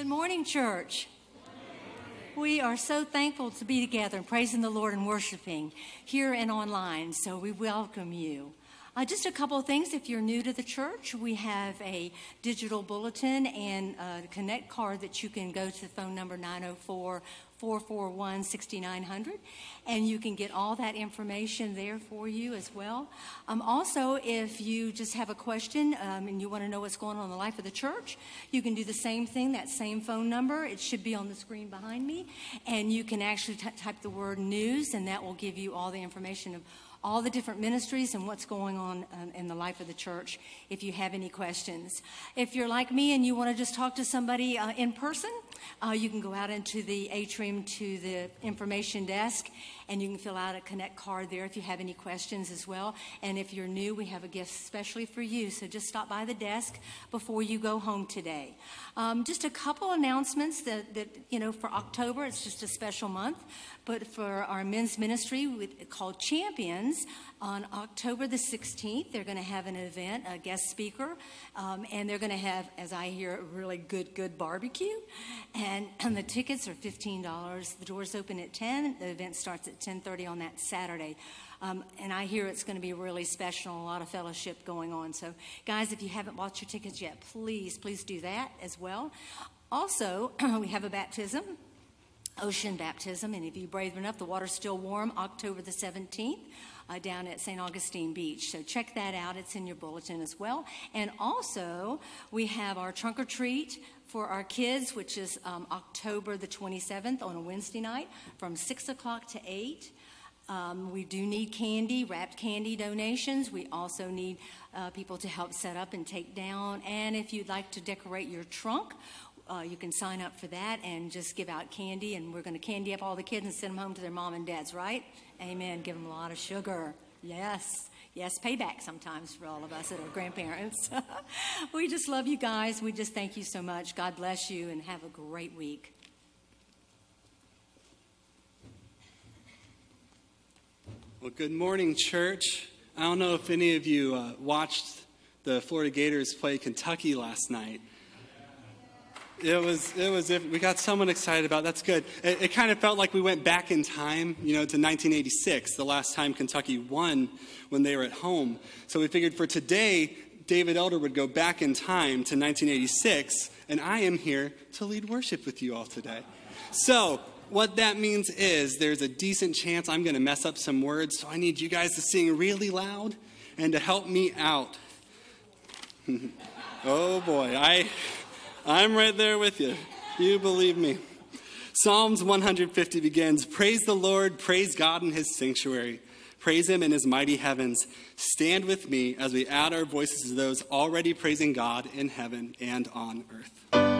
Good morning, church. We are so thankful to be together and praising the Lord and worshiping here and online. So we welcome you. Uh, just a couple of things. If you're new to the church, we have a digital bulletin and a connect card that you can go to the phone number 904 441 6900, and you can get all that information there for you as well. Um, also, if you just have a question um, and you want to know what's going on in the life of the church, you can do the same thing, that same phone number. It should be on the screen behind me, and you can actually type the word news, and that will give you all the information of all the different ministries and what's going on um, in the life of the church if you have any questions. If you're like me and you want to just talk to somebody uh, in person, uh, you can go out into the atrium to the information desk and you can fill out a connect card there if you have any questions as well. And if you're new, we have a gift especially for you. So just stop by the desk before you go home today. Um, just a couple announcements that, that, you know, for October, it's just a special month. But for our men's ministry with, called Champions, on October the 16th, they're going to have an event, a guest speaker, um, and they're going to have, as I hear, a really good, good barbecue. And, and the tickets are $15. The doors open at 10. The event starts at 10:30 on that Saturday. Um, and I hear it's going to be really special, a lot of fellowship going on. So, guys, if you haven't bought your tickets yet, please, please do that as well. Also, we have a baptism ocean baptism. And if you're brave enough, the water's still warm, October the 17th. Uh, down at St. Augustine Beach. So check that out. It's in your bulletin as well. And also, we have our trunk or treat for our kids, which is um, October the 27th on a Wednesday night from 6 o'clock to 8. Um, we do need candy, wrapped candy donations. We also need uh, people to help set up and take down. And if you'd like to decorate your trunk, uh, you can sign up for that and just give out candy, and we're going to candy up all the kids and send them home to their mom and dads, right? Amen. Give them a lot of sugar. Yes. Yes, payback sometimes for all of us that are grandparents. we just love you guys. We just thank you so much. God bless you and have a great week. Well, good morning, church. I don't know if any of you uh, watched the Florida Gators play Kentucky last night. It was, it was, we got someone excited about That's good. It, it, kind of felt like we went back in time, you know, to 1986, the last time Kentucky won when they were at home. So we figured for today, David Elder would go back in time to 1986, and I am here to lead worship with you all today. So, what that means is there's a decent chance I'm going to mess up some words, so I need you guys to sing really loud and to help me out. oh boy, I. I'm right there with you. You believe me. Psalms 150 begins Praise the Lord, praise God in his sanctuary, praise him in his mighty heavens. Stand with me as we add our voices to those already praising God in heaven and on earth.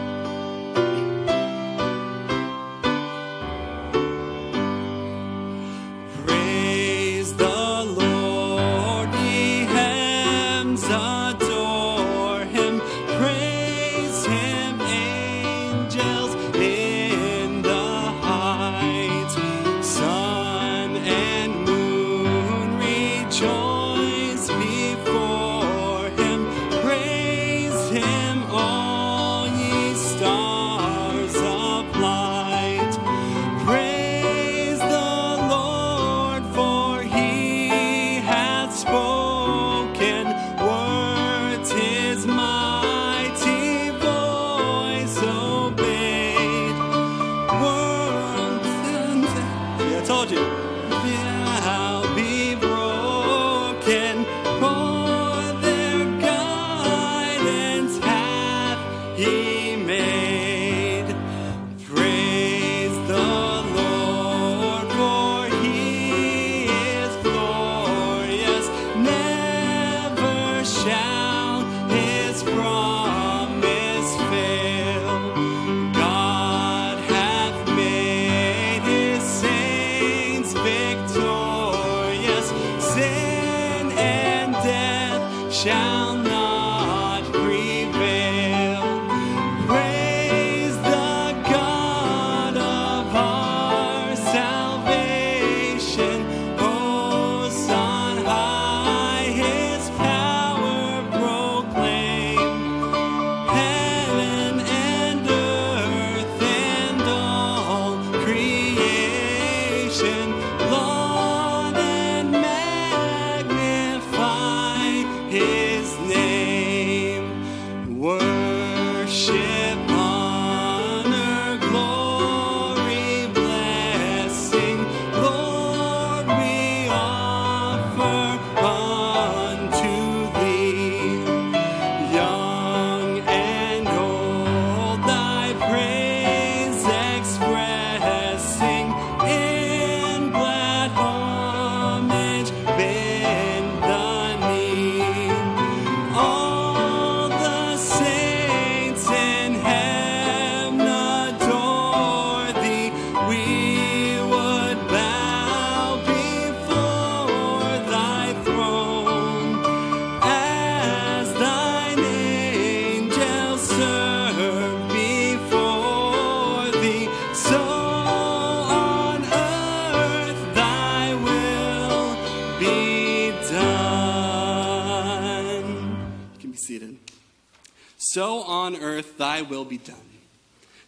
Be done.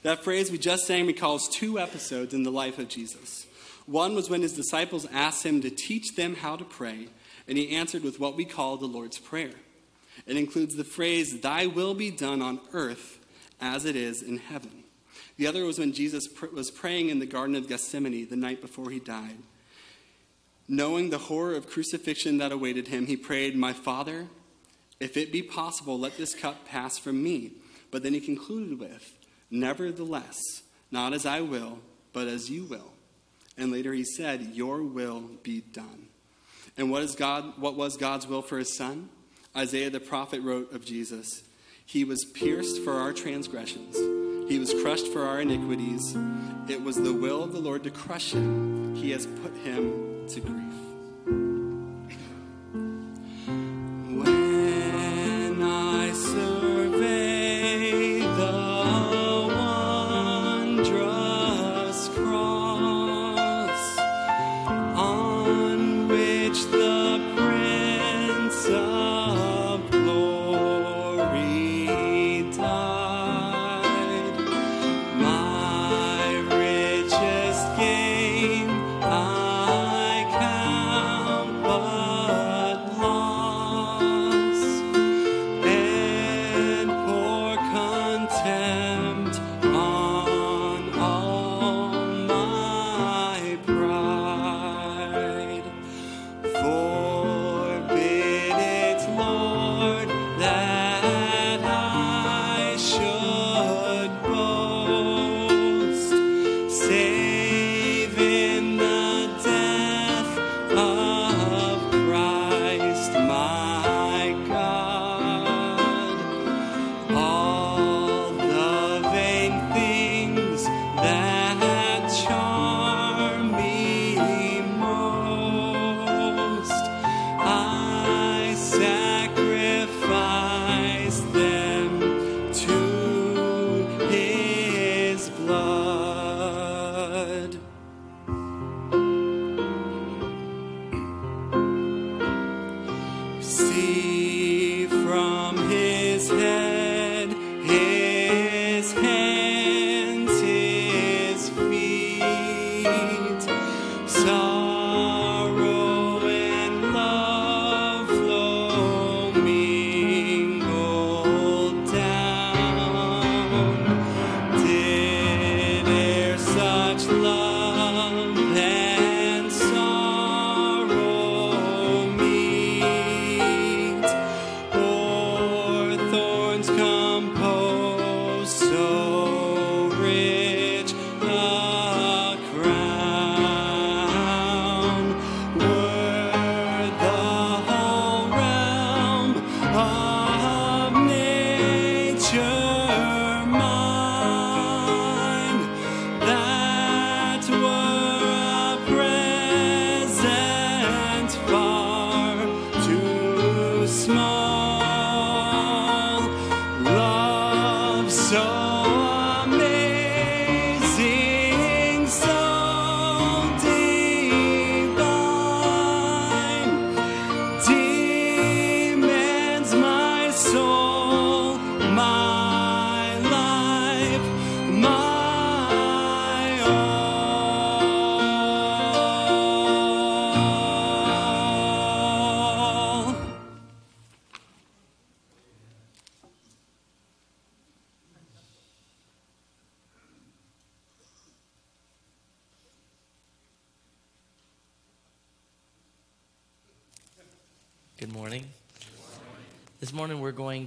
That phrase we just sang recalls two episodes in the life of Jesus. One was when his disciples asked him to teach them how to pray, and he answered with what we call the Lord's Prayer. It includes the phrase, Thy will be done on earth as it is in heaven. The other was when Jesus pr- was praying in the Garden of Gethsemane the night before he died. Knowing the horror of crucifixion that awaited him, he prayed, My Father, if it be possible, let this cup pass from me. But then he concluded with, Nevertheless, not as I will, but as you will. And later he said, Your will be done. And what, is God, what was God's will for his son? Isaiah the prophet wrote of Jesus He was pierced for our transgressions, he was crushed for our iniquities. It was the will of the Lord to crush him, he has put him to grief. When I survey contempt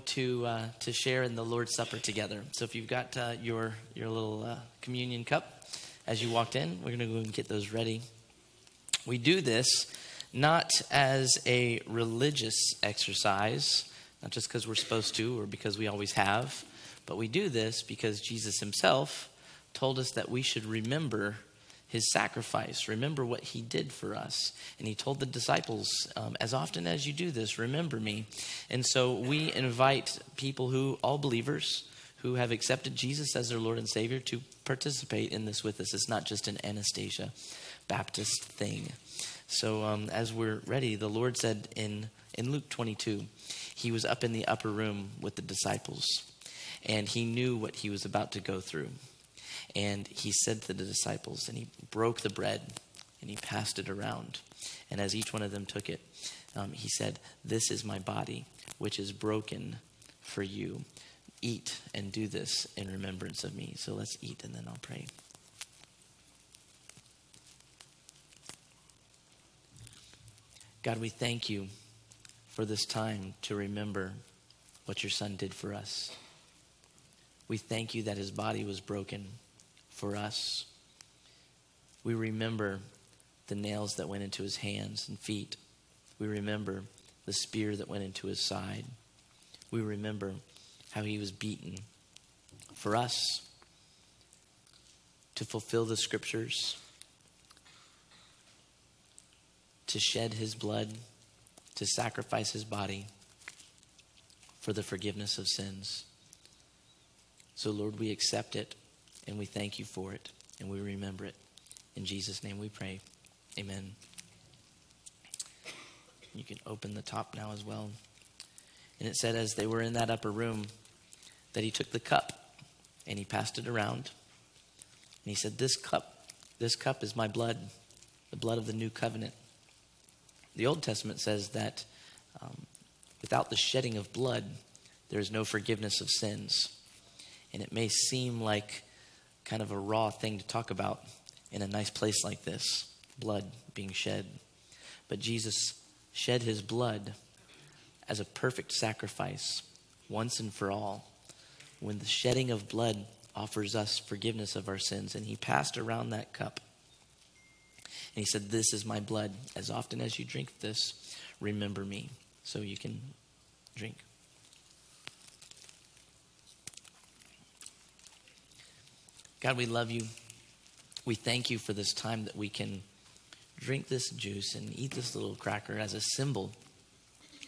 to uh, to share in the Lord's Supper together. So if you've got uh, your your little uh, communion cup as you walked in, we're going to go and get those ready. We do this not as a religious exercise, not just because we're supposed to or because we always have, but we do this because Jesus Himself told us that we should remember his sacrifice. Remember what he did for us. And he told the disciples, um, as often as you do this, remember me. And so we invite people who, all believers, who have accepted Jesus as their Lord and Savior to participate in this with us. It's not just an Anastasia Baptist thing. So um, as we're ready, the Lord said in, in Luke 22, he was up in the upper room with the disciples, and he knew what he was about to go through. And he said to the disciples, and he broke the bread and he passed it around. And as each one of them took it, um, he said, This is my body, which is broken for you. Eat and do this in remembrance of me. So let's eat and then I'll pray. God, we thank you for this time to remember what your son did for us. We thank you that his body was broken for us. We remember the nails that went into his hands and feet. We remember the spear that went into his side. We remember how he was beaten for us to fulfill the scriptures, to shed his blood, to sacrifice his body for the forgiveness of sins. So, Lord, we accept it. And we thank you for it and we remember it. In Jesus' name we pray. Amen. You can open the top now as well. And it said, as they were in that upper room, that he took the cup and he passed it around. And he said, This cup, this cup is my blood, the blood of the new covenant. The Old Testament says that um, without the shedding of blood, there is no forgiveness of sins. And it may seem like kind of a raw thing to talk about in a nice place like this blood being shed. But Jesus shed his blood as a perfect sacrifice once and for all. When the shedding of blood offers us forgiveness of our sins, and he passed around that cup. And he said, This is my blood. As often as you drink this, remember me. So you can drink. God, we love you. We thank you for this time that we can drink this juice and eat this little cracker as a symbol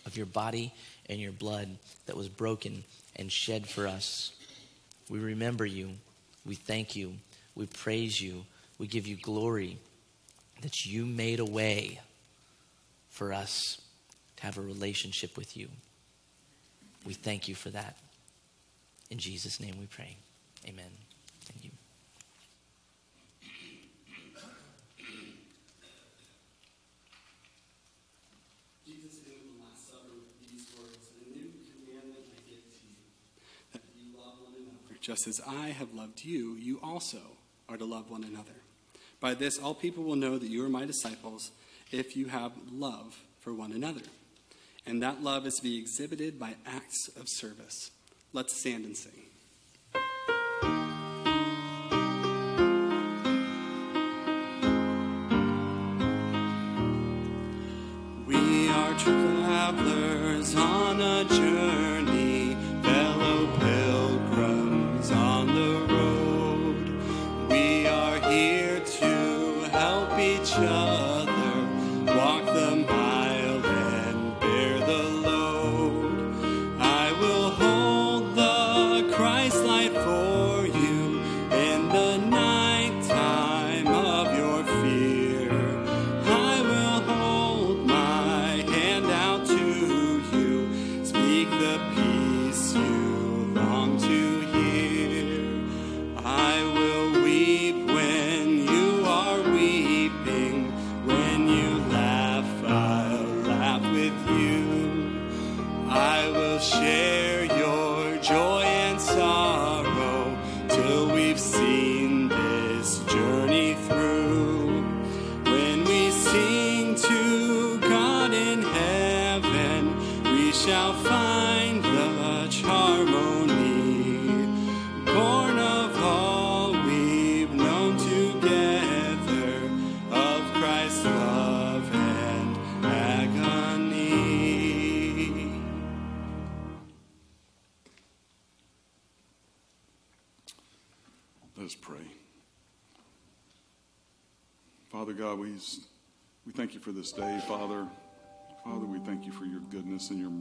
of your body and your blood that was broken and shed for us. We remember you. We thank you. We praise you. We give you glory that you made a way for us to have a relationship with you. We thank you for that. In Jesus' name we pray. Amen. Thank you. Just as I have loved you, you also are to love one another. By this, all people will know that you are my disciples if you have love for one another. And that love is to be exhibited by acts of service. Let's stand and sing.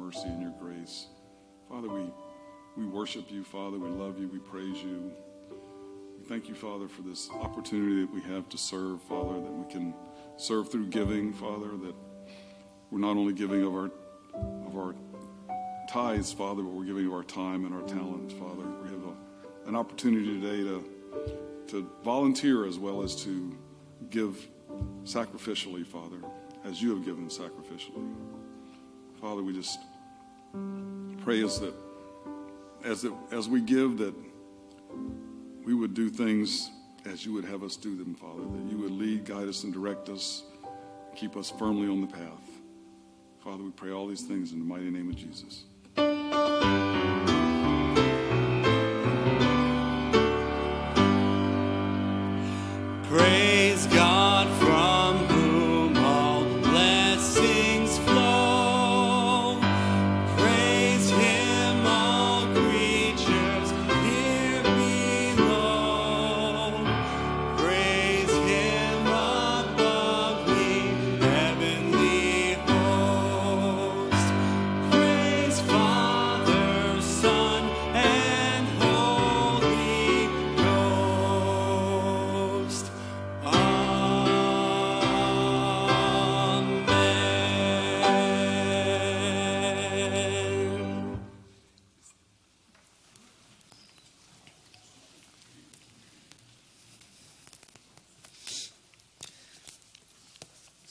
Mercy and your grace. Father, we, we worship you, Father. We love you. We praise you. We thank you, Father, for this opportunity that we have to serve, Father, that we can serve through giving, Father, that we're not only giving of our of our tithes, Father, but we're giving of our time and our talents, Father. We have a, an opportunity today to to volunteer as well as to give sacrificially, Father, as you have given sacrificially. Father, we just pray as that as that as we give that we would do things as you would have us do them, Father, that you would lead, guide us, and direct us, keep us firmly on the path. Father, we pray all these things in the mighty name of Jesus.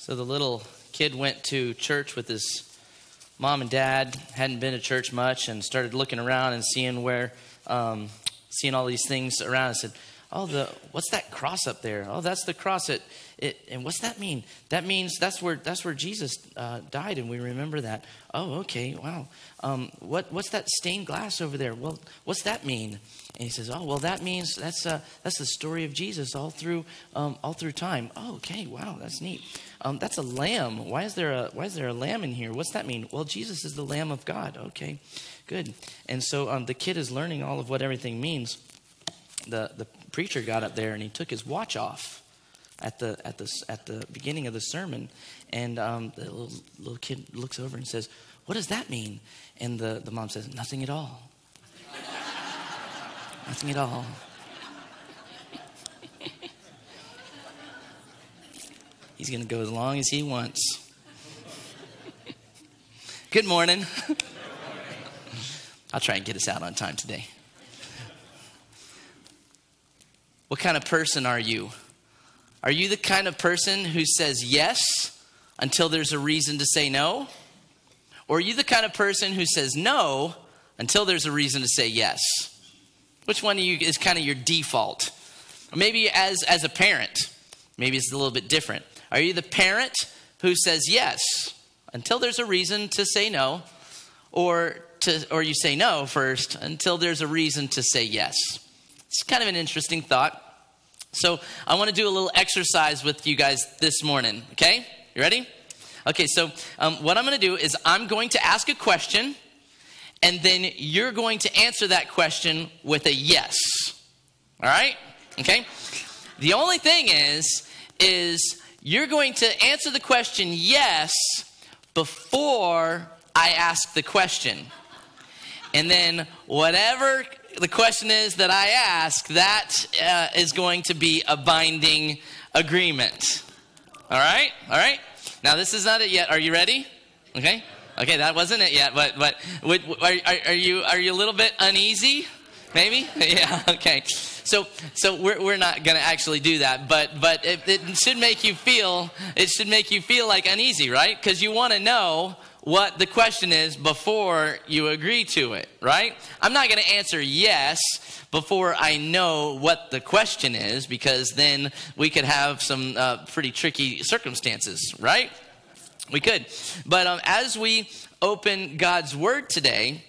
So the little kid went to church with his mom and dad, hadn't been to church much, and started looking around and seeing where, um, seeing all these things around. and said, "Oh, the what's that cross up there? Oh, that's the cross. It, it and what's that mean? That means that's where that's where Jesus uh, died, and we remember that. Oh, okay, wow. Um, what what's that stained glass over there? Well, what's that mean? And he says, "Oh, well, that means that's uh, that's the story of Jesus all through um, all through time. Oh, okay, wow, that's neat. Um, that's a lamb. Why is there a why is there a lamb in here? What's that mean? Well, Jesus is the Lamb of God. Okay, good. And so um, the kid is learning all of what everything means. The the preacher got up there and he took his watch off at the at the at the beginning of the sermon, and um, the little, little kid looks over and says, "What does that mean?" And the the mom says, "Nothing at all." Nothing at all. He's going to go as long as he wants. Good morning. I'll try and get us out on time today. What kind of person are you? Are you the kind of person who says yes until there's a reason to say no? Or are you the kind of person who says no until there's a reason to say yes? Which one of you is kind of your default? Maybe as, as a parent, maybe it's a little bit different. Are you the parent who says yes until there's a reason to say no? Or, to, or you say no first until there's a reason to say yes? It's kind of an interesting thought. So I want to do a little exercise with you guys this morning, okay? You ready? Okay, so um, what I'm going to do is I'm going to ask a question and then you're going to answer that question with a yes. All right? Okay? The only thing is is you're going to answer the question yes before I ask the question. And then whatever the question is that I ask, that uh, is going to be a binding agreement. All right? All right? Now, this is not it yet. Are you ready? Okay? Okay, that wasn't it yet, but but are, are you are you a little bit uneasy? Maybe, yeah. Okay, so so we're we're not gonna actually do that, but but it, it should make you feel it should make you feel like uneasy, right? Because you want to know what the question is before you agree to it, right? I'm not gonna answer yes before I know what the question is, because then we could have some uh, pretty tricky circumstances, right? We could. But um, as we open God's Word today,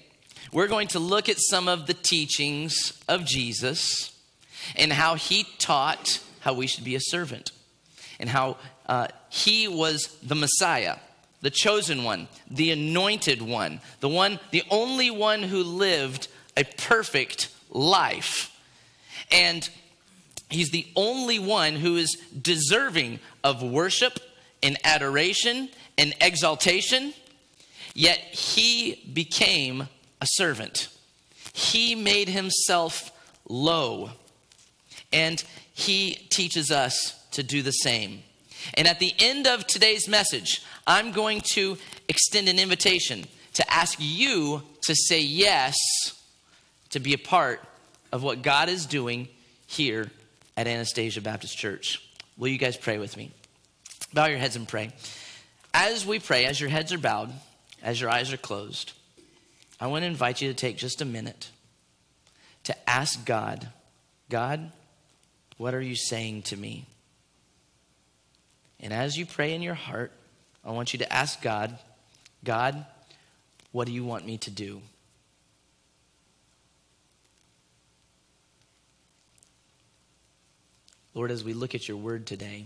we're going to look at some of the teachings of Jesus and how he taught how we should be a servant and how uh, he was the Messiah, the chosen one, the anointed one, the one, the only one who lived a perfect life. And He's the only one who is deserving of worship and adoration and exaltation, yet he became a servant. He made himself low, and he teaches us to do the same. And at the end of today's message, I'm going to extend an invitation to ask you to say yes to be a part of what God is doing here at Anastasia Baptist Church. Will you guys pray with me? Bow your heads and pray. As we pray, as your heads are bowed, as your eyes are closed, I want to invite you to take just a minute to ask God, God, what are you saying to me? And as you pray in your heart, I want you to ask God, God, what do you want me to do? Lord, as we look at your word today,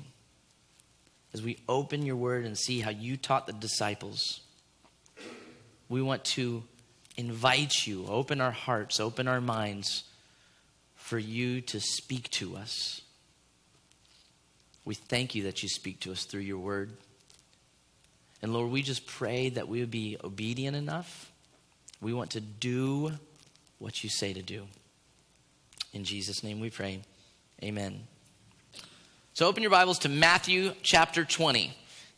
as we open your word and see how you taught the disciples, we want to invite you, open our hearts, open our minds for you to speak to us. We thank you that you speak to us through your word. And Lord, we just pray that we would be obedient enough. We want to do what you say to do. In Jesus' name we pray. Amen. So open your Bibles to Matthew chapter 20.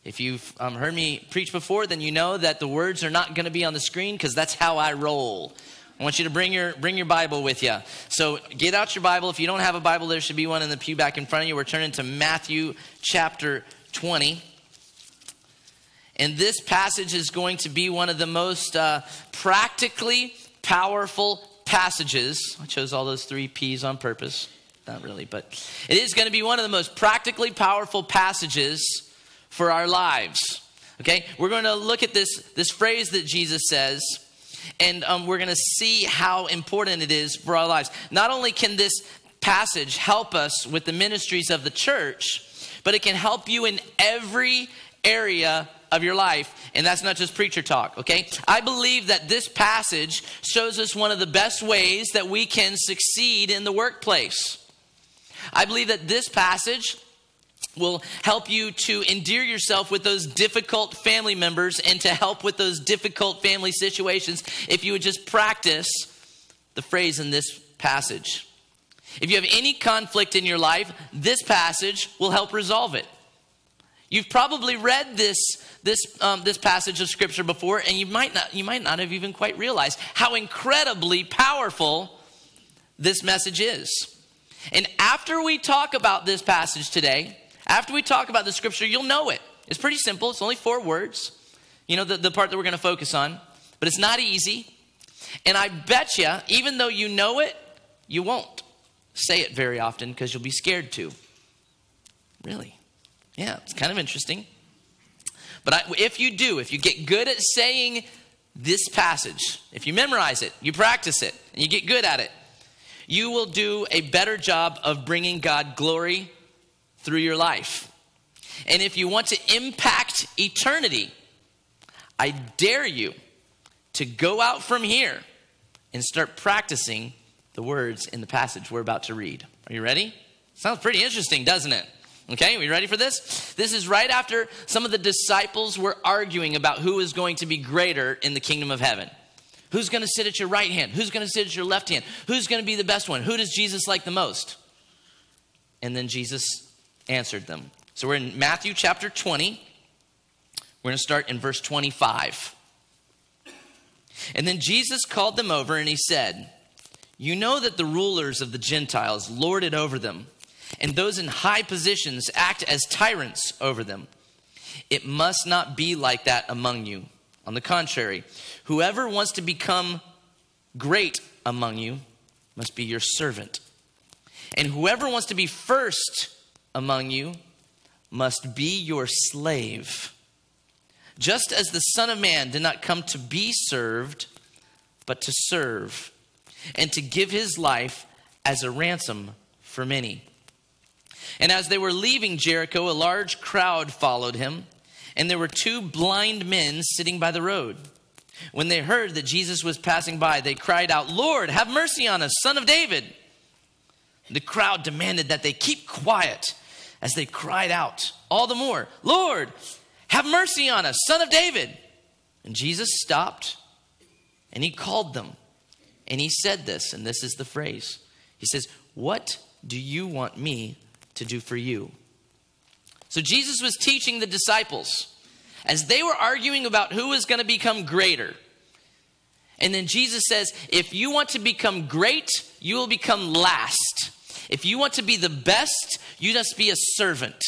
If you've um, heard me preach before, then you know that the words are not going to be on the screen because that's how I roll. I want you to bring your bring your Bible with you. So get out your Bible. If you don't have a Bible, there should be one in the pew back in front of you. We're turning to Matthew chapter 20. And this passage is going to be one of the most uh, practically powerful passages. I chose all those three P's on purpose. Not really, but it is going to be one of the most practically powerful passages for our lives. Okay, we're going to look at this, this phrase that Jesus says, and um, we're going to see how important it is for our lives. Not only can this passage help us with the ministries of the church, but it can help you in every area of your life, and that's not just preacher talk, okay? I believe that this passage shows us one of the best ways that we can succeed in the workplace. I believe that this passage will help you to endear yourself with those difficult family members and to help with those difficult family situations if you would just practice the phrase in this passage. If you have any conflict in your life, this passage will help resolve it. You've probably read this, this, um, this passage of scripture before, and you might, not, you might not have even quite realized how incredibly powerful this message is. And after we talk about this passage today, after we talk about the scripture, you'll know it. It's pretty simple, it's only four words. You know, the, the part that we're going to focus on, but it's not easy. And I bet you, even though you know it, you won't say it very often because you'll be scared to. Really? Yeah, it's kind of interesting. But I, if you do, if you get good at saying this passage, if you memorize it, you practice it, and you get good at it, you will do a better job of bringing God glory through your life. And if you want to impact eternity, I dare you to go out from here and start practicing the words in the passage we're about to read. Are you ready? Sounds pretty interesting, doesn't it? Okay, are you ready for this? This is right after some of the disciples were arguing about who is going to be greater in the kingdom of heaven. Who's going to sit at your right hand? Who's going to sit at your left hand? Who's going to be the best one? Who does Jesus like the most? And then Jesus answered them. So we're in Matthew chapter 20. We're going to start in verse 25. And then Jesus called them over and he said, You know that the rulers of the Gentiles lord it over them, and those in high positions act as tyrants over them. It must not be like that among you. On the contrary, whoever wants to become great among you must be your servant. And whoever wants to be first among you must be your slave. Just as the Son of Man did not come to be served, but to serve, and to give his life as a ransom for many. And as they were leaving Jericho, a large crowd followed him and there were two blind men sitting by the road. When they heard that Jesus was passing by, they cried out, Lord, have mercy on us, son of David. The crowd demanded that they keep quiet as they cried out all the more, Lord, have mercy on us, son of David. And Jesus stopped and he called them. And he said this, and this is the phrase He says, What do you want me to do for you? So Jesus was teaching the disciples as they were arguing about who was going to become greater. And then Jesus says, If you want to become great, you will become last. If you want to be the best, you must be a servant.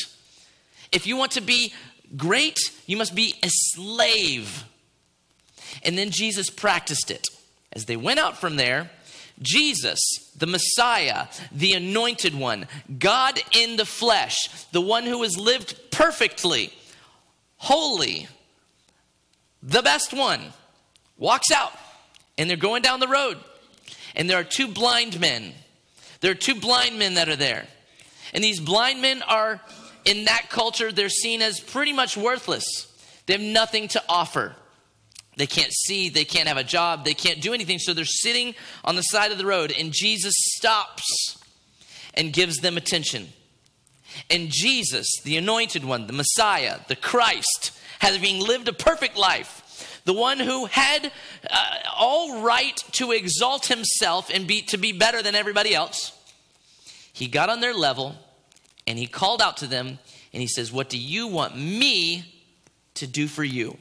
If you want to be great, you must be a slave. And then Jesus practiced it. As they went out from there, Jesus, the Messiah, the anointed one, God in the flesh, the one who has lived perfectly, holy, the best one, walks out and they're going down the road. And there are two blind men. There are two blind men that are there. And these blind men are, in that culture, they're seen as pretty much worthless. They have nothing to offer. They can't see, they can't have a job, they can't do anything. So they're sitting on the side of the road, and Jesus stops and gives them attention. And Jesus, the anointed one, the Messiah, the Christ, having lived a perfect life, the one who had uh, all right to exalt himself and be, to be better than everybody else, he got on their level and he called out to them and he says, What do you want me to do for you?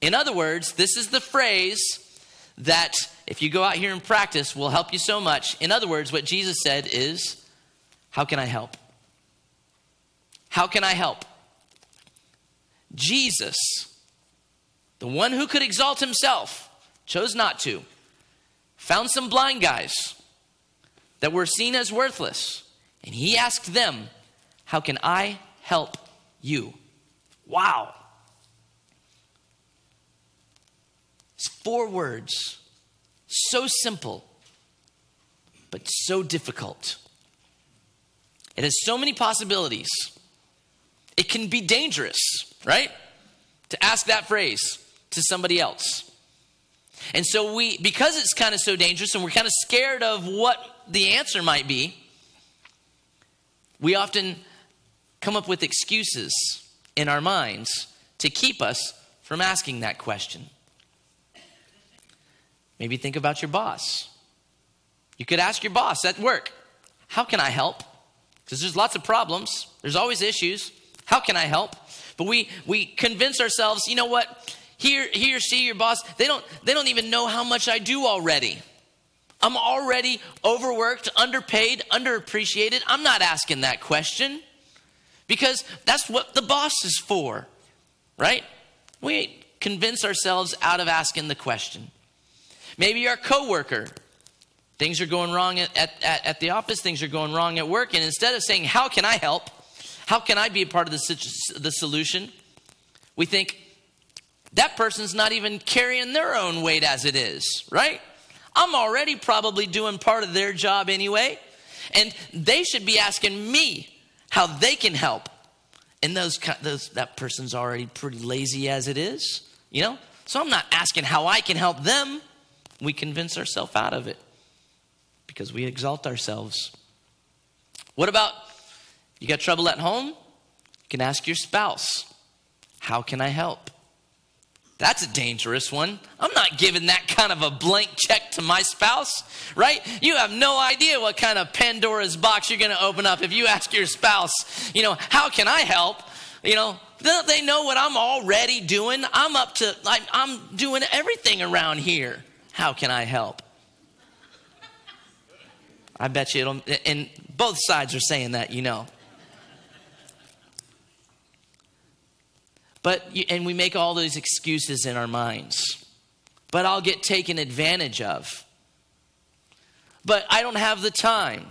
In other words, this is the phrase that, if you go out here and practice, will help you so much. In other words, what Jesus said is, How can I help? How can I help? Jesus, the one who could exalt himself, chose not to. Found some blind guys that were seen as worthless, and he asked them, How can I help you? Wow. It's four words. So simple, but so difficult. It has so many possibilities. It can be dangerous, right? To ask that phrase to somebody else. And so we, because it's kind of so dangerous and we're kind of scared of what the answer might be, we often come up with excuses in our minds to keep us from asking that question. Maybe think about your boss. You could ask your boss at work, How can I help? Because there's lots of problems, there's always issues. How can I help? But we, we convince ourselves, you know what? He, he or she, your boss, they don't, they don't even know how much I do already. I'm already overworked, underpaid, underappreciated. I'm not asking that question because that's what the boss is for, right? We convince ourselves out of asking the question. Maybe our coworker, things are going wrong at, at, at the office, things are going wrong at work, and instead of saying, How can I help? How can I be a part of the, the solution? We think, that person's not even carrying their own weight as it is, right? I'm already probably doing part of their job anyway, and they should be asking me how they can help. And those, those that person's already pretty lazy as it is, you know? So I'm not asking how I can help them. We convince ourselves out of it because we exalt ourselves. What about you got trouble at home? You can ask your spouse, How can I help? That's a dangerous one. I'm not giving that kind of a blank check to my spouse, right? You have no idea what kind of Pandora's box you're going to open up if you ask your spouse, you know, how can I help? You know, don't they know what I'm already doing? I'm up to, like, I'm doing everything around here. How can I help? I bet you it'll, and both sides are saying that, you know. But, and we make all those excuses in our minds. But I'll get taken advantage of. But I don't have the time.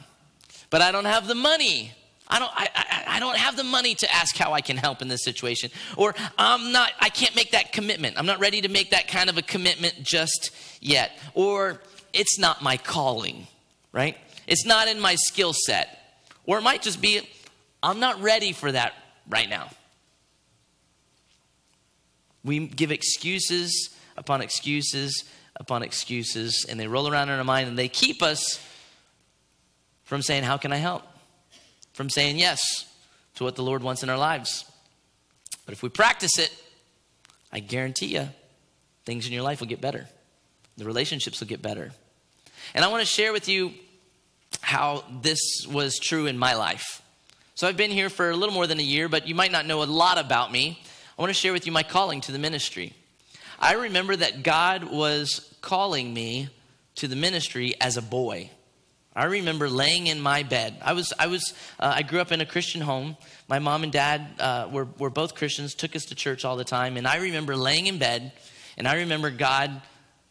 But I don't have the money. I don't, I, I, I, don't have the money to ask how I can help in this situation. Or I'm not, I can't make that commitment. I'm not ready to make that kind of a commitment just yet. Or it's not my calling, right? It's not in my skill set. Or it might just be, I'm not ready for that right now. We give excuses upon excuses upon excuses, and they roll around in our mind and they keep us from saying, How can I help? From saying yes to what the Lord wants in our lives. But if we practice it, I guarantee you, things in your life will get better. The relationships will get better. And I want to share with you how this was true in my life. So I've been here for a little more than a year, but you might not know a lot about me. I want to share with you my calling to the ministry. I remember that God was calling me to the ministry as a boy. I remember laying in my bed. I was, I was, uh, I grew up in a Christian home. My mom and dad uh, were, were both Christians, took us to church all the time. And I remember laying in bed, and I remember God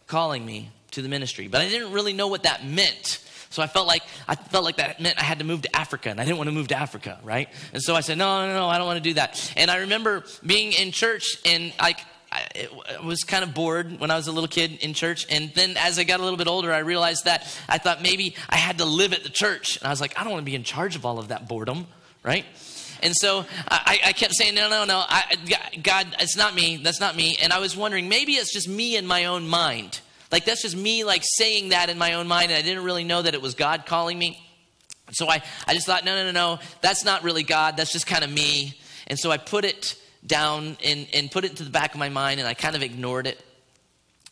calling me to the ministry. But I didn't really know what that meant. So I felt like I felt like that meant I had to move to Africa, and I didn't want to move to Africa, right? And so I said, no, no, no, I don't want to do that. And I remember being in church, and like I was kind of bored when I was a little kid in church. And then as I got a little bit older, I realized that I thought maybe I had to live at the church. And I was like, I don't want to be in charge of all of that boredom, right? And so I, I kept saying, no, no, no, I, God, it's not me. That's not me. And I was wondering, maybe it's just me in my own mind. Like that's just me like saying that in my own mind. And I didn't really know that it was God calling me. So I, I just thought, no, no, no, no, that's not really God. That's just kind of me. And so I put it down and, and put it into the back of my mind, and I kind of ignored it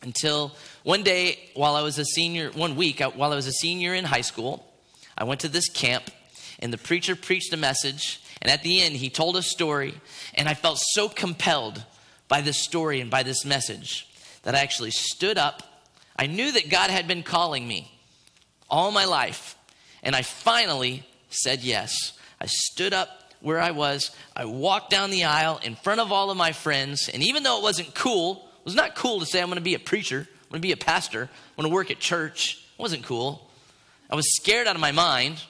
until one day while I was a senior, one week uh, while I was a senior in high school, I went to this camp, and the preacher preached a message. And at the end, he told a story, and I felt so compelled by this story and by this message that I actually stood up. I knew that God had been calling me all my life, and I finally said yes. I stood up where I was. I walked down the aisle in front of all of my friends. And even though it wasn't cool, it was not cool to say I'm going to be a preacher, I'm going to be a pastor, I'm going to work at church. It wasn't cool. I was scared out of my mind.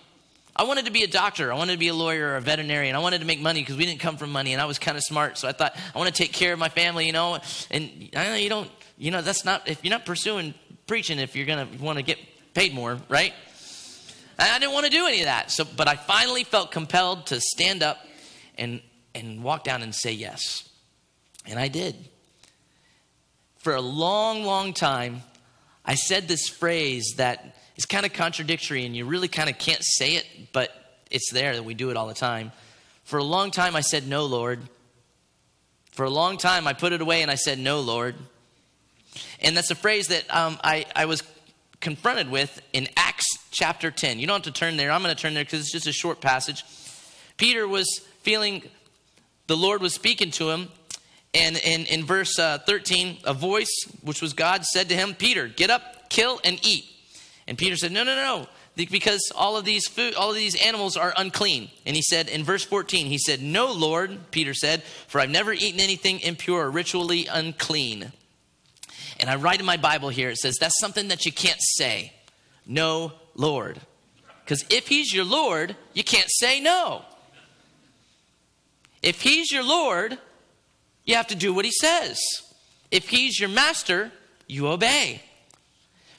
I wanted to be a doctor. I wanted to be a lawyer or a veterinarian. I wanted to make money because we didn't come from money and I was kind of smart. So I thought, I want to take care of my family, you know. And I know you don't, you know, that's not, if you're not pursuing preaching, if you're going to want to get paid more, right? I didn't want to do any of that. So, but I finally felt compelled to stand up and, and walk down and say yes. And I did. For a long, long time, I said this phrase that is kind of contradictory and you really kind of can't say it, but it's there that we do it all the time. For a long time, I said, No, Lord. For a long time, I put it away and I said, No, Lord. And that's a phrase that um, I, I was confronted with in Acts chapter 10. You don't have to turn there. I'm going to turn there because it's just a short passage. Peter was feeling the Lord was speaking to him. And in, in verse uh, 13, a voice, which was God, said to him, Peter, get up, kill, and eat. And Peter said, No, no, no, no, because all of these food, all of these animals are unclean. And he said in verse 14, he said, No, Lord, Peter said, for I've never eaten anything impure or ritually unclean. And I write in my Bible here, it says, that's something that you can't say. No, Lord. Because if He's your Lord, you can't say no. If He's your Lord, you have to do what He says. If He's your master, you obey.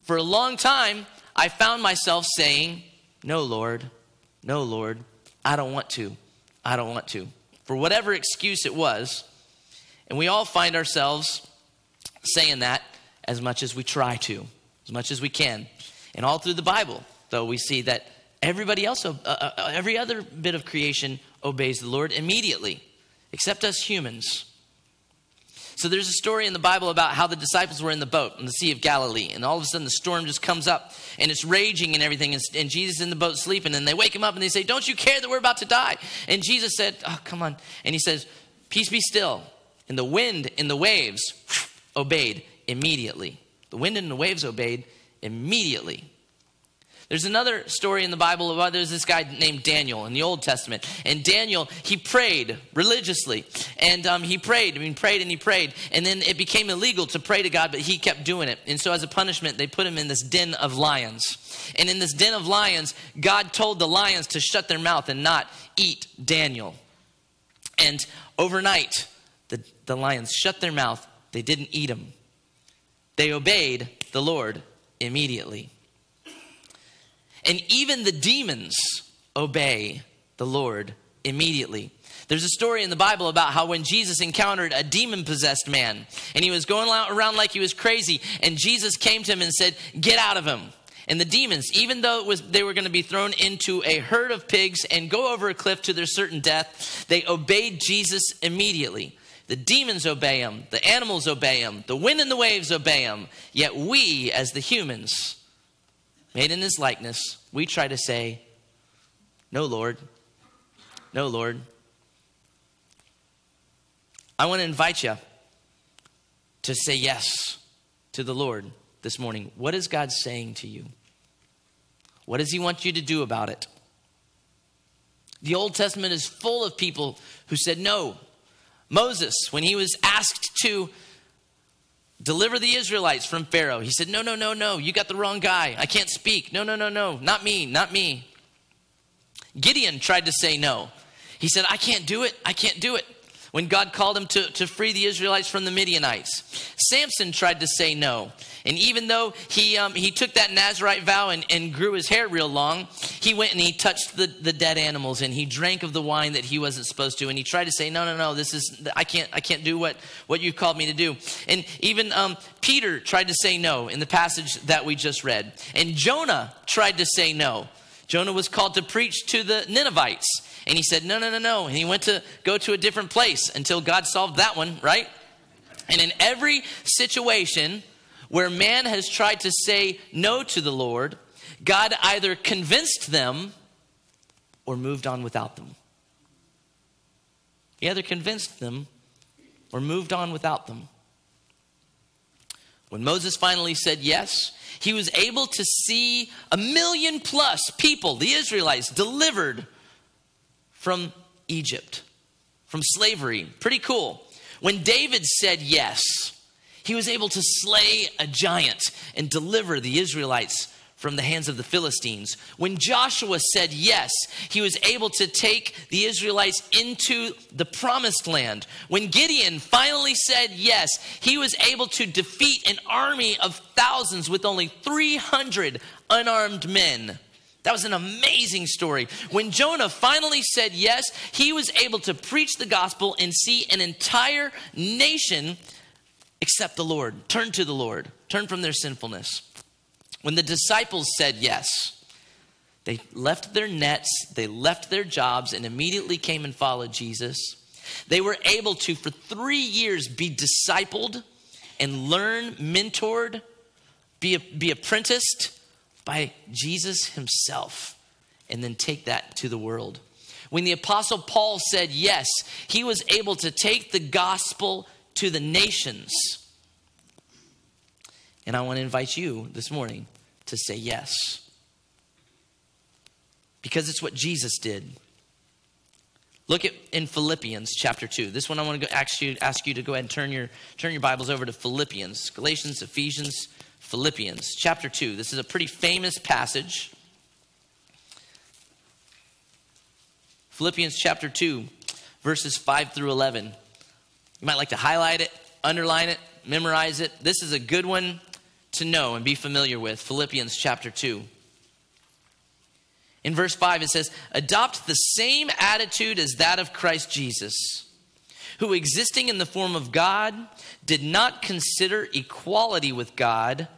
For a long time, I found myself saying, No, Lord, no, Lord, I don't want to. I don't want to. For whatever excuse it was, and we all find ourselves saying that as much as we try to, as much as we can. And all through the Bible, though, we see that everybody else, uh, uh, every other bit of creation obeys the Lord immediately, except us humans. So there's a story in the Bible about how the disciples were in the boat in the Sea of Galilee, and all of a sudden the storm just comes up and it's raging and everything, and, and Jesus in the boat sleeping, and they wake him up and they say, Don't you care that we're about to die? And Jesus said, Oh, come on. And he says, Peace be still. And the wind and the waves obeyed immediately. The wind and the waves obeyed immediately. There's another story in the Bible about there's this guy named Daniel in the Old Testament. And Daniel, he prayed religiously. And um, he prayed, I mean, prayed and he prayed. And then it became illegal to pray to God, but he kept doing it. And so, as a punishment, they put him in this den of lions. And in this den of lions, God told the lions to shut their mouth and not eat Daniel. And overnight, the, the lions shut their mouth, they didn't eat him. They obeyed the Lord immediately. And even the demons obey the Lord immediately. There's a story in the Bible about how when Jesus encountered a demon possessed man and he was going around like he was crazy, and Jesus came to him and said, Get out of him. And the demons, even though it was they were going to be thrown into a herd of pigs and go over a cliff to their certain death, they obeyed Jesus immediately. The demons obey him, the animals obey him, the wind and the waves obey him. Yet we, as the humans, made in his likeness, we try to say, No, Lord. No, Lord. I want to invite you to say yes to the Lord this morning. What is God saying to you? What does He want you to do about it? The Old Testament is full of people who said no. Moses, when he was asked to deliver the Israelites from Pharaoh, he said, No, no, no, no, you got the wrong guy. I can't speak. No, no, no, no, not me, not me. Gideon tried to say no. He said, I can't do it. I can't do it when God called him to, to free the Israelites from the Midianites. Samson tried to say no. And even though he, um, he took that Nazarite vow and, and grew his hair real long, he went and he touched the, the dead animals and he drank of the wine that he wasn't supposed to. And he tried to say, no, no, no, this is, I can't, I can't do what, what you called me to do. And even um, Peter tried to say no in the passage that we just read. And Jonah tried to say no. Jonah was called to preach to the Ninevites. And he said, No, no, no, no. And he went to go to a different place until God solved that one, right? And in every situation where man has tried to say no to the Lord, God either convinced them or moved on without them. He either convinced them or moved on without them. When Moses finally said yes, he was able to see a million plus people, the Israelites, delivered from Egypt, from slavery. Pretty cool. When David said yes, he was able to slay a giant and deliver the Israelites from the hands of the Philistines. When Joshua said yes, he was able to take the Israelites into the promised land. When Gideon finally said yes, he was able to defeat an army of thousands with only 300 unarmed men. That was an amazing story. When Jonah finally said yes, he was able to preach the gospel and see an entire nation accept the Lord, turn to the Lord, turn from their sinfulness. When the disciples said yes, they left their nets, they left their jobs, and immediately came and followed Jesus. They were able to, for three years, be discipled and learn, mentored, be, be apprenticed by Jesus himself and then take that to the world. When the Apostle Paul said yes, he was able to take the gospel to the nations. And I want to invite you this morning to say yes. Because it's what Jesus did. Look at in Philippians chapter 2. This one I want to ask you, ask you to go ahead and turn your, turn your Bibles over to Philippians, Galatians, Ephesians, Philippians chapter 2. This is a pretty famous passage. Philippians chapter 2, verses 5 through 11. You might like to highlight it, underline it, memorize it. This is a good one to know and be familiar with. Philippians chapter 2. In verse 5, it says, Adopt the same attitude as that of Christ Jesus, who existing in the form of God, did not consider equality with God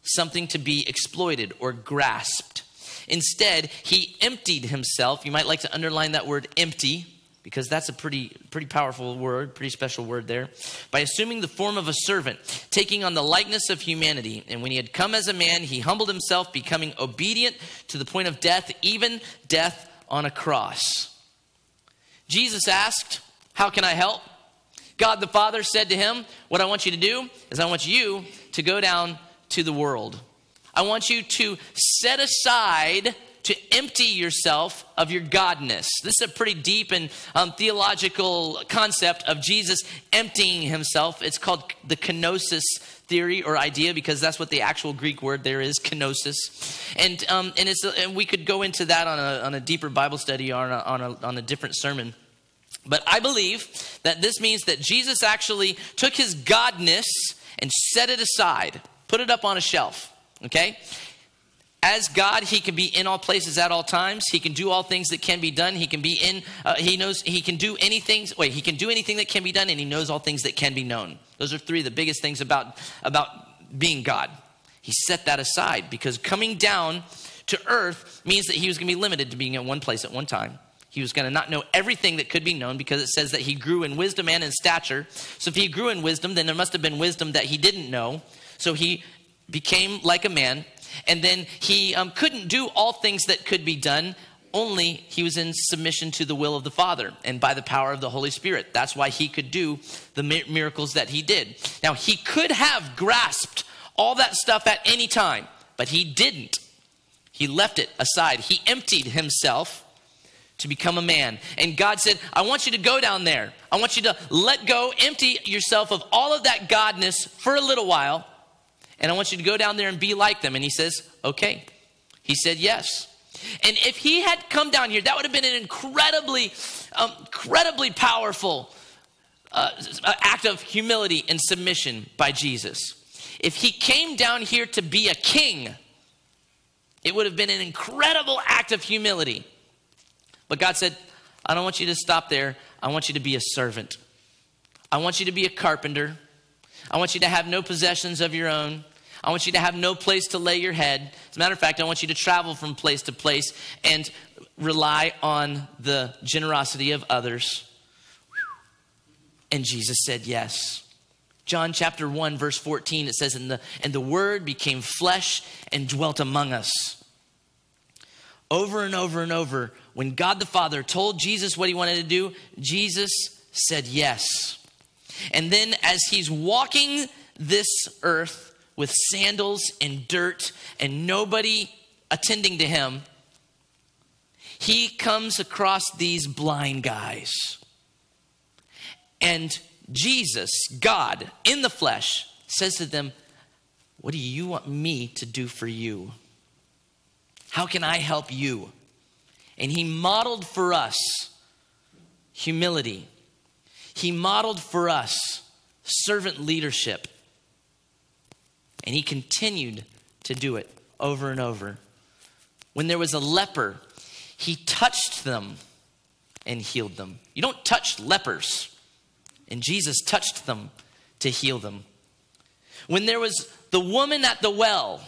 something to be exploited or grasped. Instead, he emptied himself. You might like to underline that word empty because that's a pretty pretty powerful word, pretty special word there. By assuming the form of a servant, taking on the likeness of humanity, and when he had come as a man, he humbled himself, becoming obedient to the point of death, even death on a cross. Jesus asked, "How can I help?" God the Father said to him, "What I want you to do is I want you to go down to the world. I want you to set aside to empty yourself of your godness. This is a pretty deep and um, theological concept of Jesus emptying himself. It's called the kenosis theory or idea because that's what the actual Greek word there is, kenosis. And, um, and, it's, and we could go into that on a, on a deeper Bible study or on a, on, a, on a different sermon. But I believe that this means that Jesus actually took his godness and set it aside Put it up on a shelf, okay? As God, He can be in all places at all times. He can do all things that can be done. He can be in, uh, He knows, He can do anything, wait, He can do anything that can be done, and He knows all things that can be known. Those are three of the biggest things about, about being God. He set that aside because coming down to earth means that he was going to be limited to being in one place at one time. He was going to not know everything that could be known because it says that he grew in wisdom and in stature. So if he grew in wisdom, then there must have been wisdom that he didn't know. So he became like a man. And then he um, couldn't do all things that could be done only he was in submission to the will of the Father and by the power of the Holy Spirit. That's why he could do the miracles that he did. Now, he could have grasped all that stuff at any time, but he didn't. He left it aside. He emptied himself to become a man. And God said, I want you to go down there. I want you to let go, empty yourself of all of that godness for a little while. And I want you to go down there and be like them. And he says, Okay. He said, Yes. And if he had come down here, that would have been an incredibly, um, incredibly powerful uh, act of humility and submission by Jesus. If he came down here to be a king, it would have been an incredible act of humility. But God said, I don't want you to stop there. I want you to be a servant. I want you to be a carpenter. I want you to have no possessions of your own. I want you to have no place to lay your head. As a matter of fact, I want you to travel from place to place and rely on the generosity of others. And Jesus said, Yes. John chapter 1, verse 14, it says, And the, and the word became flesh and dwelt among us. Over and over and over, when God the Father told Jesus what he wanted to do, Jesus said yes. And then as he's walking this earth, with sandals and dirt and nobody attending to him, he comes across these blind guys. And Jesus, God in the flesh, says to them, What do you want me to do for you? How can I help you? And he modeled for us humility. He modeled for us servant leadership. And he continued to do it over and over. When there was a leper, he touched them and healed them. You don't touch lepers. And Jesus touched them to heal them. When there was the woman at the well,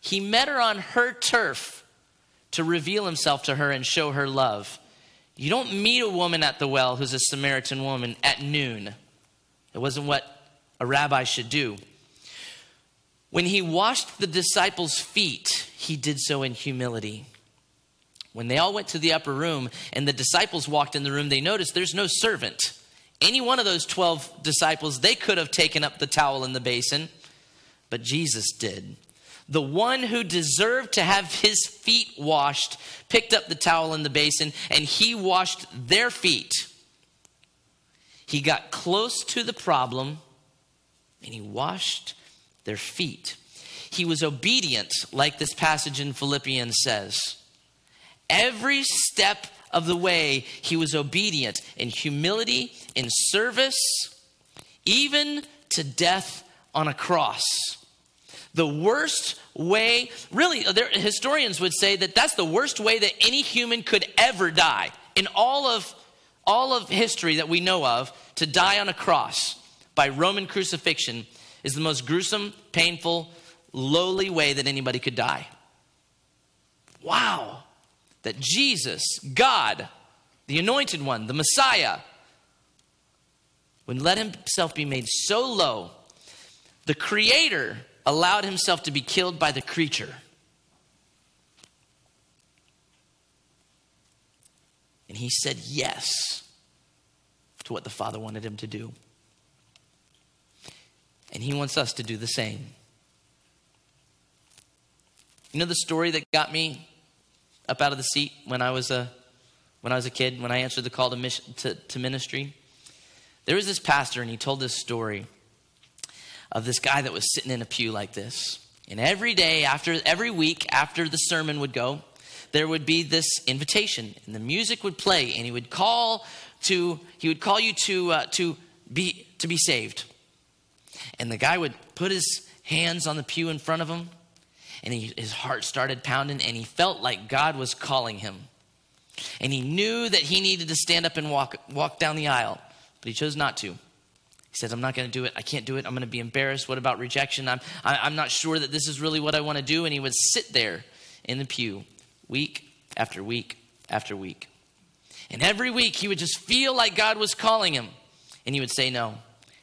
he met her on her turf to reveal himself to her and show her love. You don't meet a woman at the well who's a Samaritan woman at noon. It wasn't what a rabbi should do. When he washed the disciples' feet, he did so in humility. When they all went to the upper room and the disciples walked in the room, they noticed there's no servant. Any one of those 12 disciples, they could have taken up the towel in the basin, but Jesus did. The one who deserved to have his feet washed picked up the towel in the basin and he washed their feet. He got close to the problem and he washed their feet. He was obedient, like this passage in Philippians says. Every step of the way, he was obedient in humility, in service, even to death on a cross. The worst way, really, uh, there, historians would say that that's the worst way that any human could ever die in all of all of history that we know of to die on a cross by Roman crucifixion is the most gruesome, painful, lowly way that anybody could die. Wow. That Jesus, God, the anointed one, the Messiah, would let himself be made so low, the Creator allowed himself to be killed by the creature. And he said yes to what the Father wanted him to do. And He wants us to do the same. You know the story that got me up out of the seat when I was a, when I was a kid, when I answered the call to, mission, to, to ministry? There was this pastor, and he told this story of this guy that was sitting in a pew like this. And every day, after every week, after the sermon would go, there would be this invitation, and the music would play, and he would call to he would call you to uh, to be to be saved. And the guy would put his hands on the pew in front of him, and he, his heart started pounding, and he felt like God was calling him. And he knew that he needed to stand up and walk, walk down the aisle, but he chose not to. He says, I'm not going to do it. I can't do it. I'm going to be embarrassed. What about rejection? I'm, I, am i am not sure that this is really what I want to do. And he would sit there in the pew week after week after week. And every week he would just feel like God was calling him. And he would say no.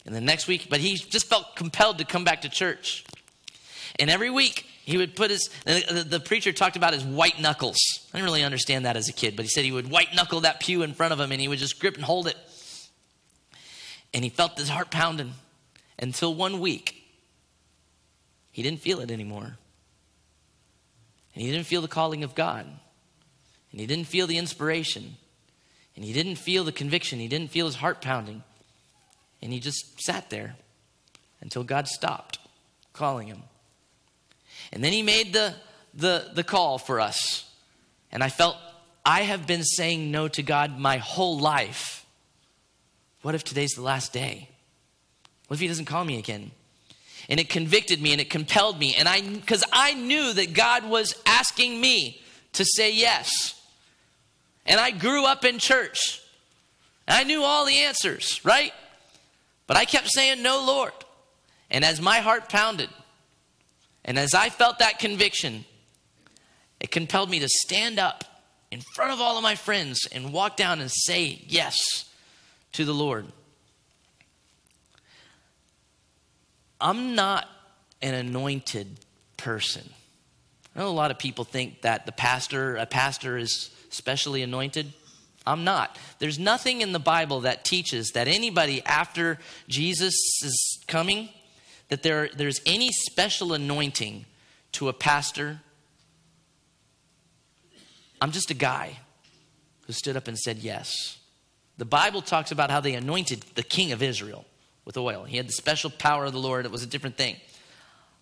And the next week, but he just felt compelled to come back to church. And every week he would put his, the, the, preacher talked about his white knuckles. I didn't really understand that as a kid, but he said he would white knuckle that pew in front of him and he would just grip and hold it. And he felt his heart pounding until one week he didn't feel it anymore. And he didn't feel the calling of God. And he didn't feel the inspiration. And he didn't feel the conviction. He didn't feel his heart pounding. And he just sat there until God stopped calling him. And then he made the, the, the call for us. And I felt I have been saying no to God my whole life. What if today's the last day? What if he doesn't call me again? And it convicted me and it compelled me. And I, because I knew that God was asking me to say yes. And I grew up in church. I knew all the answers, right? But I kept saying, No, Lord. And as my heart pounded, and as I felt that conviction, it compelled me to stand up in front of all of my friends and walk down and say yes to the Lord. I'm not an anointed person. I know a lot of people think that the pastor, a pastor is specially anointed. I'm not. There's nothing in the Bible that teaches that anybody after Jesus is coming that there, there's any special anointing to a pastor. I'm just a guy who stood up and said yes. The Bible talks about how they anointed the king of Israel with oil. He had the special power of the Lord, it was a different thing.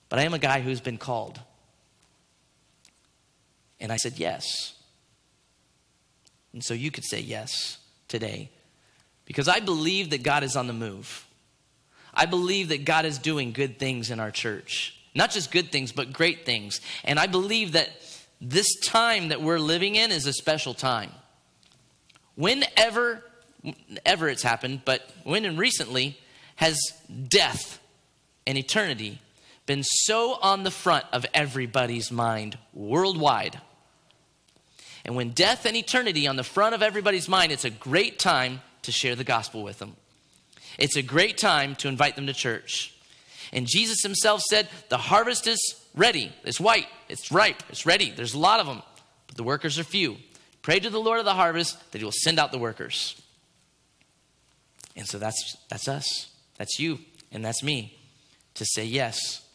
But I am a guy who's been called. And I said yes. And so you could say yes today because I believe that God is on the move. I believe that God is doing good things in our church. Not just good things, but great things. And I believe that this time that we're living in is a special time. Whenever, ever it's happened, but when and recently, has death and eternity been so on the front of everybody's mind worldwide? And when death and eternity on the front of everybody's mind, it's a great time to share the gospel with them. It's a great time to invite them to church. And Jesus himself said, The harvest is ready. It's white, it's ripe, it's ready. There's a lot of them, but the workers are few. Pray to the Lord of the harvest that he will send out the workers. And so that's, that's us, that's you, and that's me to say yes.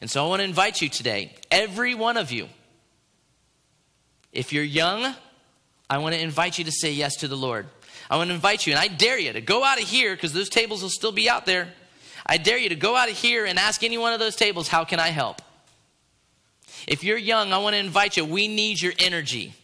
And so I want to invite you today, every one of you. If you're young, I want to invite you to say yes to the Lord. I want to invite you, and I dare you to go out of here because those tables will still be out there. I dare you to go out of here and ask any one of those tables, How can I help? If you're young, I want to invite you. We need your energy.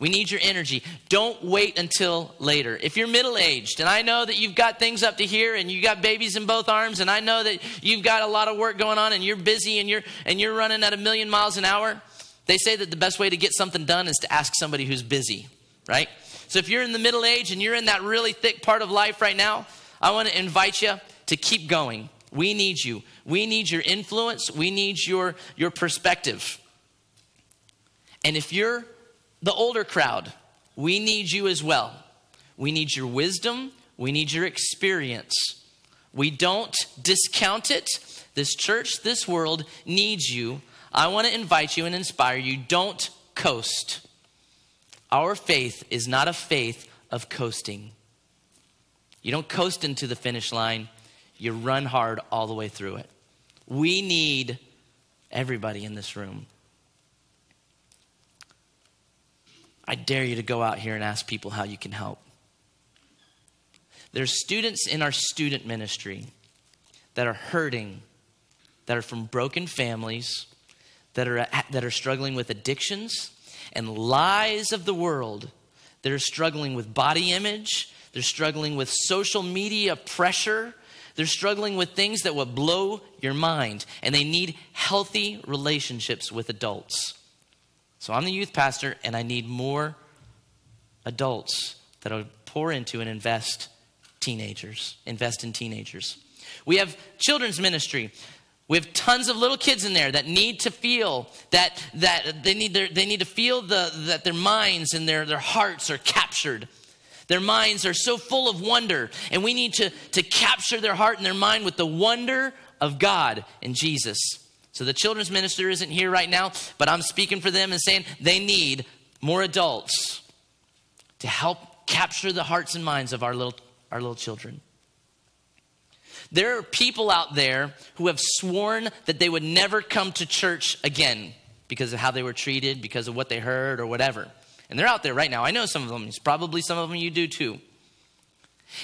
We need your energy. Don't wait until later. If you're middle aged, and I know that you've got things up to here and you've got babies in both arms, and I know that you've got a lot of work going on and you're busy and you're and you're running at a million miles an hour, they say that the best way to get something done is to ask somebody who's busy, right? So if you're in the middle age and you're in that really thick part of life right now, I want to invite you to keep going. We need you. We need your influence. We need your, your perspective. And if you're the older crowd, we need you as well. We need your wisdom. We need your experience. We don't discount it. This church, this world needs you. I want to invite you and inspire you. Don't coast. Our faith is not a faith of coasting. You don't coast into the finish line, you run hard all the way through it. We need everybody in this room. I dare you to go out here and ask people how you can help. There's students in our student ministry that are hurting, that are from broken families, that are, that are struggling with addictions, and lies of the world. They're struggling with body image, they're struggling with social media pressure, they're struggling with things that will blow your mind, and they need healthy relationships with adults. So I'm the youth pastor, and I need more adults that I pour into and invest teenagers, invest in teenagers. We have children's ministry. We have tons of little kids in there that need to feel that, that they, need their, they need to feel the, that their minds and their, their hearts are captured. Their minds are so full of wonder, and we need to, to capture their heart and their mind with the wonder of God and Jesus. So the children's minister isn't here right now, but I'm speaking for them and saying they need more adults to help capture the hearts and minds of our little, our little children. There are people out there who have sworn that they would never come to church again because of how they were treated, because of what they heard, or whatever. And they're out there right now. I know some of them. It's probably some of them you do too.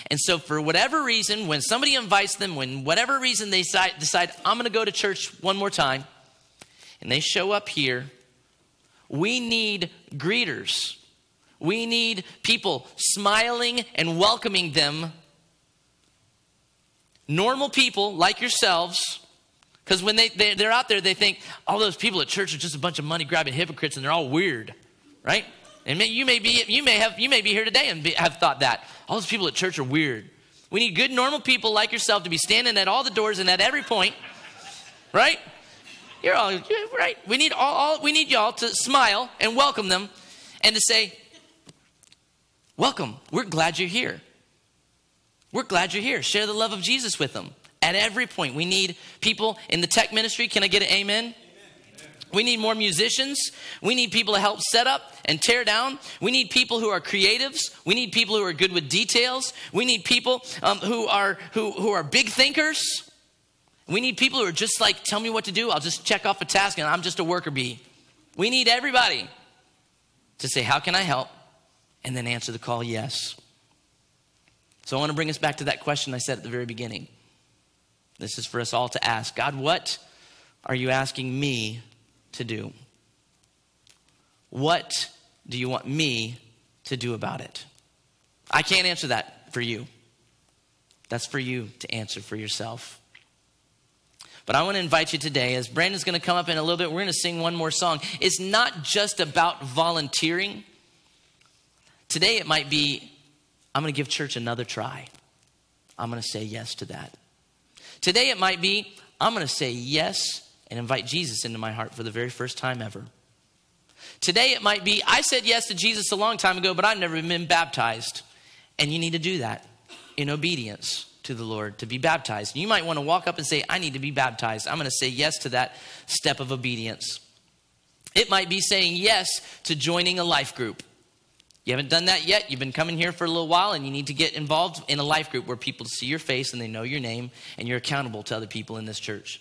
And so, for whatever reason, when somebody invites them, when whatever reason they decide, I'm going to go to church one more time, and they show up here, we need greeters. We need people smiling and welcoming them. Normal people like yourselves. Because when they, they, they're out there, they think all those people at church are just a bunch of money grabbing hypocrites and they're all weird, right? And you may be, you may have, you may be here today and be, have thought that all those people at church are weird. We need good, normal people like yourself to be standing at all the doors and at every point, right? You're all right. We need all, all we need y'all to smile and welcome them, and to say, "Welcome. We're glad you're here. We're glad you're here. Share the love of Jesus with them." At every point, we need people in the tech ministry. Can I get an amen? We need more musicians. We need people to help set up and tear down. We need people who are creatives. We need people who are good with details. We need people um, who are who, who are big thinkers. We need people who are just like, tell me what to do. I'll just check off a task and I'm just a worker bee. We need everybody to say, how can I help? And then answer the call, yes. So I want to bring us back to that question I said at the very beginning. This is for us all to ask God, what are you asking me to do? What do you want me to do about it? I can't answer that for you. That's for you to answer for yourself. But I want to invite you today, as Brandon's going to come up in a little bit, we're going to sing one more song. It's not just about volunteering. Today it might be, I'm going to give church another try. I'm going to say yes to that. Today it might be, I'm going to say yes and invite Jesus into my heart for the very first time ever. Today it might be, I said yes to Jesus a long time ago, but I've never been baptized. And you need to do that in obedience to the Lord to be baptized. You might want to walk up and say, I need to be baptized. I'm going to say yes to that step of obedience. It might be saying yes to joining a life group. You haven't done that yet. You've been coming here for a little while, and you need to get involved in a life group where people see your face and they know your name, and you're accountable to other people in this church.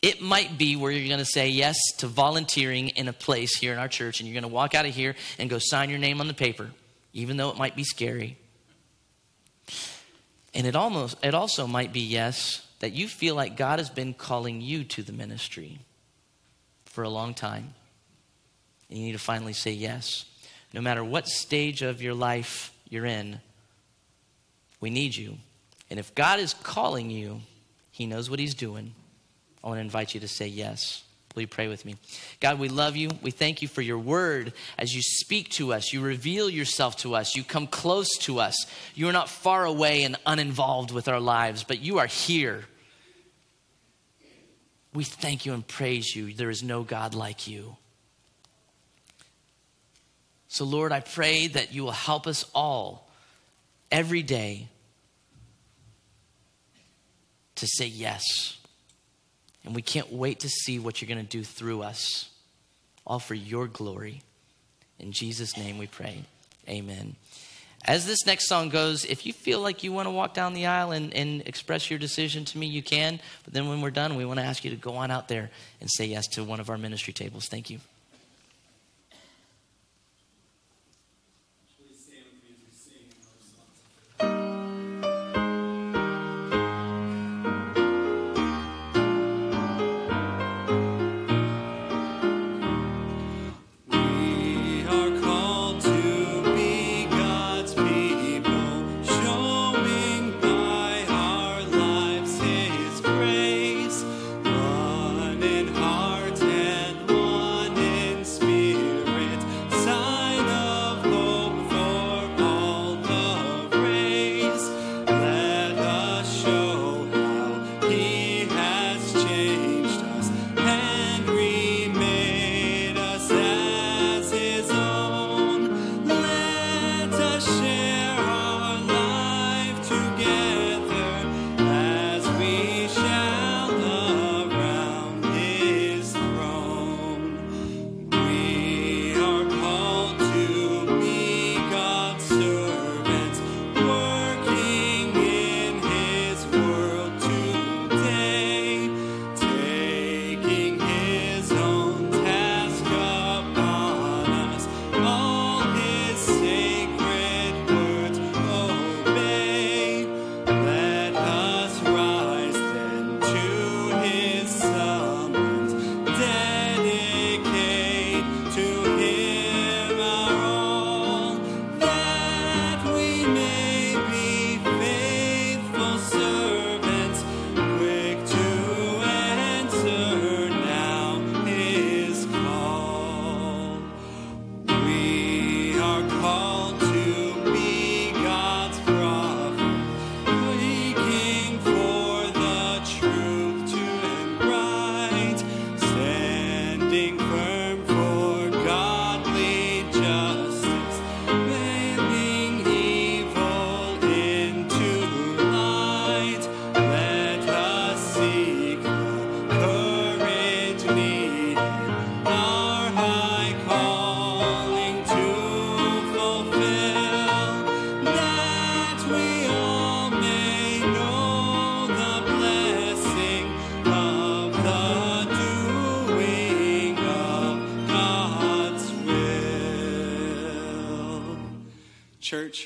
It might be where you're going to say yes to volunteering in a place here in our church, and you're going to walk out of here and go sign your name on the paper, even though it might be scary. And it almost it also might be yes that you feel like God has been calling you to the ministry for a long time. And you need to finally say yes. No matter what stage of your life you're in, we need you. And if God is calling you, He knows what He's doing. I want to invite you to say yes. Will you pray with me? God, we love you. We thank you for your word as you speak to us. You reveal yourself to us. You come close to us. You are not far away and uninvolved with our lives, but you are here. We thank you and praise you. There is no God like you. So, Lord, I pray that you will help us all every day to say yes. And we can't wait to see what you're going to do through us, all for your glory. In Jesus' name we pray. Amen. As this next song goes, if you feel like you want to walk down the aisle and, and express your decision to me, you can. But then when we're done, we want to ask you to go on out there and say yes to one of our ministry tables. Thank you.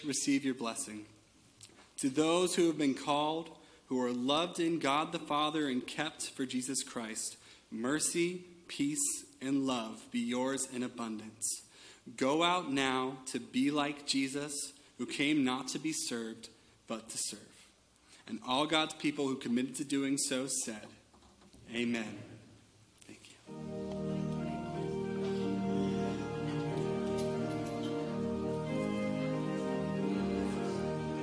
Receive your blessing. To those who have been called, who are loved in God the Father and kept for Jesus Christ, mercy, peace, and love be yours in abundance. Go out now to be like Jesus, who came not to be served, but to serve. And all God's people who committed to doing so said, Amen.